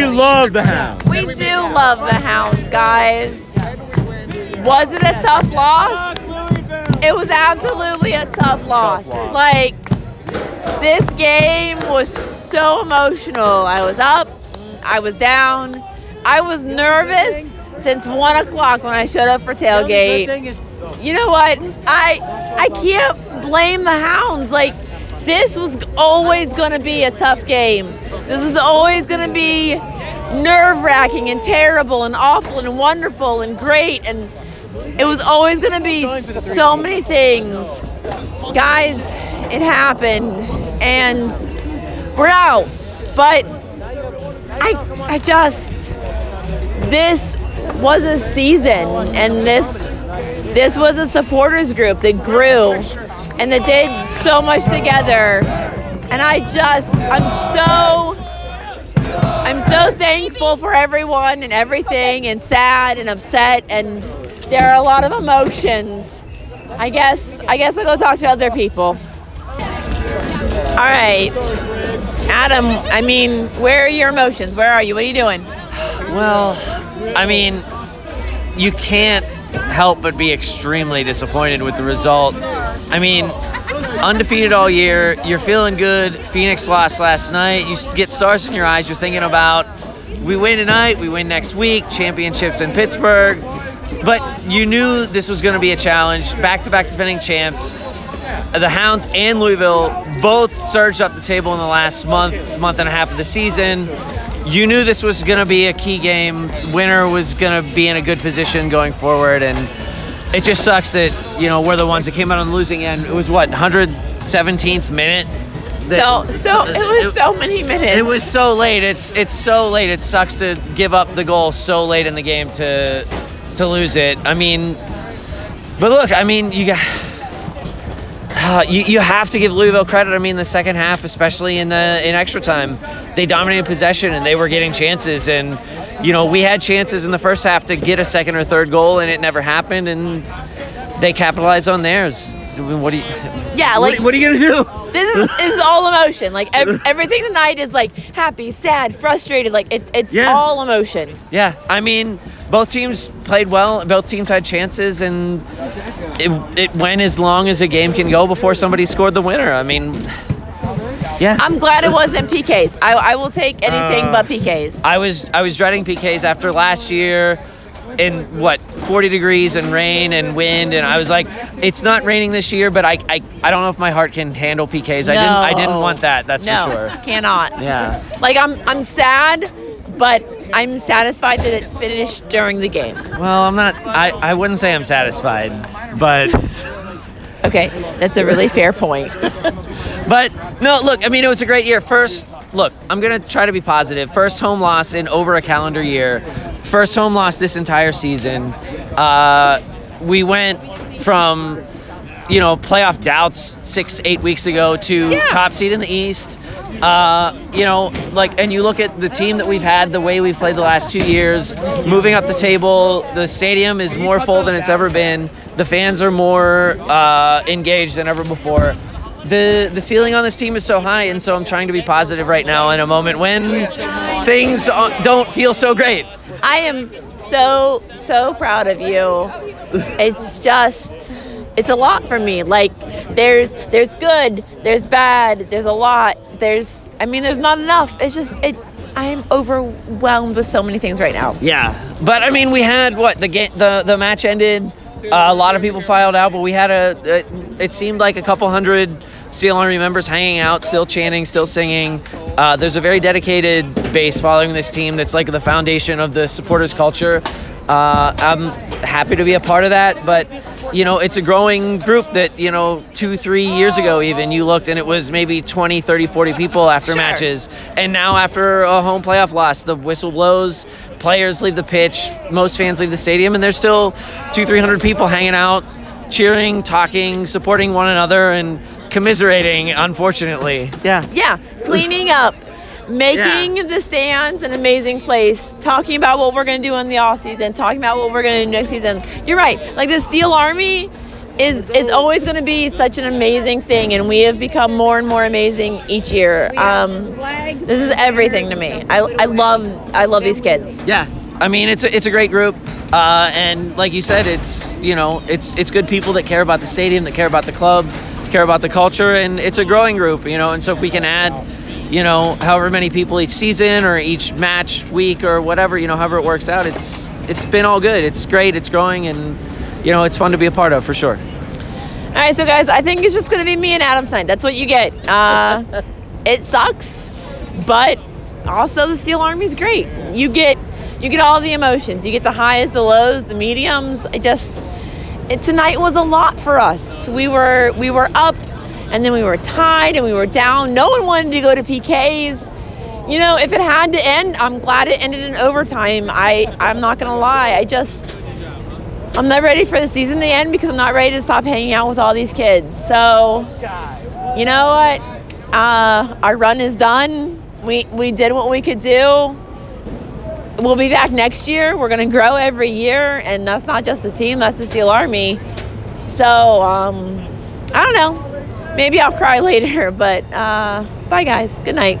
We love the Hounds. We do love the Hounds, guys. Was it a tough loss? It was absolutely a tough loss. loss. Like, this game was so emotional. I was up, I was down, I was nervous since one o'clock when I showed up for tailgate. You know what? I I can't blame the Hounds. Like, this was always going to be a tough game. This was always going to be nerve wracking and terrible and awful and wonderful and great. And it was always going to be so many things. Guys, it happened. And we're out. But I, I just, this was a season and this this was a supporters group that grew and that did so much together and i just i'm so i'm so thankful for everyone and everything and sad and upset and there are a lot of emotions. I guess i guess i'll go talk to other people. All right. Adam i mean where are your emotions? Where are you? What are you doing? Well, I mean, you can't help but be extremely disappointed with the result. I mean, undefeated all year, you're feeling good. Phoenix lost last night. You get stars in your eyes. You're thinking about we win tonight, we win next week, championships in Pittsburgh. But you knew this was going to be a challenge. Back to back defending champs. The Hounds and Louisville both surged up the table in the last month, month and a half of the season. You knew this was going to be a key game. Winner was going to be in a good position going forward, and it just sucks that you know we're the ones that came out on the losing end. It was what 117th minute. so so it was so many minutes It was so late. It's it's so late. It sucks to give up the goal so late in the game to to lose it. I mean, but look, I mean, you got uh, you, you have to give Louisville credit. I mean, the second half, especially in the in extra time, they dominated possession and they were getting chances. And you know, we had chances in the first half to get a second or third goal, and it never happened. And they capitalized on theirs. What do you? yeah what- like what are you gonna do? this is, this is all emotion. Like ev- everything tonight is like happy, sad, frustrated. Like it, it's Yeah. all emotion. Yeah, I mean, both teams played well. Both teams had chances, and it, it went as long as a game can go before somebody scored the winner. I mean, yeah. I'm glad it wasn't PKs. I, I will take anything Uh, but PKs. I was I was dreading PKs after last year, in what 40 degrees and rain and wind, and I was like, it's not raining this year, but I I, I don't know if my heart can handle PKs. I didn't I didn't want that. That's no, for sure. I cannot. Yeah. Like I'm I'm sad, but I'm satisfied that it finished during the game. Well, I'm not. I I wouldn't say I'm satisfied, but. Okay, that's a really fair point. But no, look, I mean, it was a great year. First, look, I'm going to try to be positive. First home loss in over a calendar year. First home loss this entire season. Uh, we went from, you know, playoff doubts six, eight weeks ago to Yeah. top seed in the East. Uh, you know, like, and you look at the team that we've had, the way we've played the last two years, moving up the table. The stadium is more full than it's ever been. The fans are more uh, engaged than ever before. The the ceiling on this team is so high, and so I'm trying to be positive right now in a moment when things uh, don't feel so great. I am so so proud of you. It's just it's a lot for me. Like there's there's good, there's bad, there's a lot. There's I mean there's not enough. It's just it I'm overwhelmed with so many things right now. Yeah, but I mean, we had what the game the the match ended. Uh, a lot of people filed out, but we had a. It, it seemed like a couple hundred Steel Army members hanging out, still chanting, still singing. Uh, there's a very dedicated base following this team. That's like the foundation of the supporters culture. Uh, I'm happy to be a part of that, but you know, it's a growing group that you know, two, three years ago even you looked and it was maybe 20, 30, 40 people after Sure. matches, and now after a home playoff loss, the whistle blows players leave the pitch, most fans leave the stadium, and there's still two, three hundred people hanging out, cheering, talking, supporting one another, and commiserating. Unfortunately, yeah, Yeah, cleaning up, making the stands an amazing place, talking about what we're going to do in the off season, talking about what we're going to do next season. You're right. Like the Steel Army is is always going to be such an amazing thing, and we have become more and more amazing each year. Um, this is everything to me. I, I love I love these kids. Yeah, I mean it's a, it's a great group, uh, and like you said, it's you know it's it's good people that care about the stadium, that care about the club, care about the culture, and it's a growing group, you know. And so if we can add, you know, however many people each season or each match week or whatever, you know, however it works out, it's it's been all good. It's great. It's growing, and you know, it's fun to be a part of for sure. All right, so guys, I think it's just gonna be me and Adam tonight. That's what you get. Uh, it sucks, but also the Steel Army's great. You get you get all the emotions. You get the highs, the lows, the mediums. I just it, tonight was a lot for us. We were we were up, and then we were tied, and we were down. No one wanted to go to PKs. You know, if it had to end, I'm glad it ended in overtime. I I'm not gonna lie. I just I'm not ready for the season to end because I'm not ready to stop hanging out with all these kids. So, you know what? Uh, our run is done. We we did what we could do. We'll be back next year. We're gonna grow every year, and that's not just the team. That's the Steel Army. So, um, I don't know. Maybe I'll cry later, but uh, bye, guys. Good night.